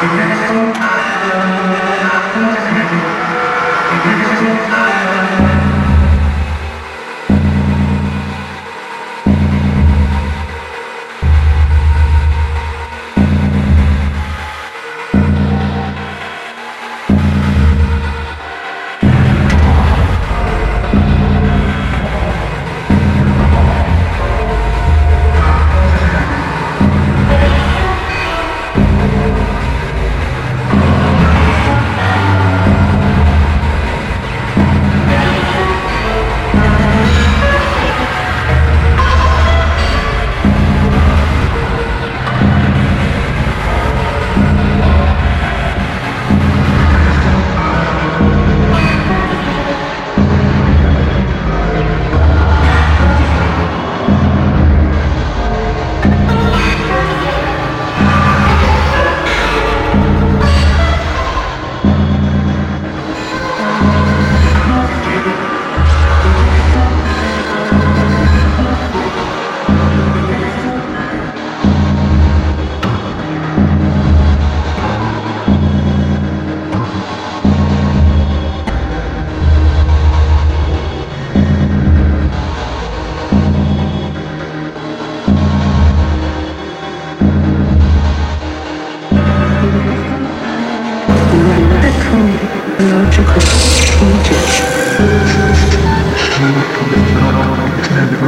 Thank you.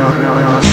よろしくお願。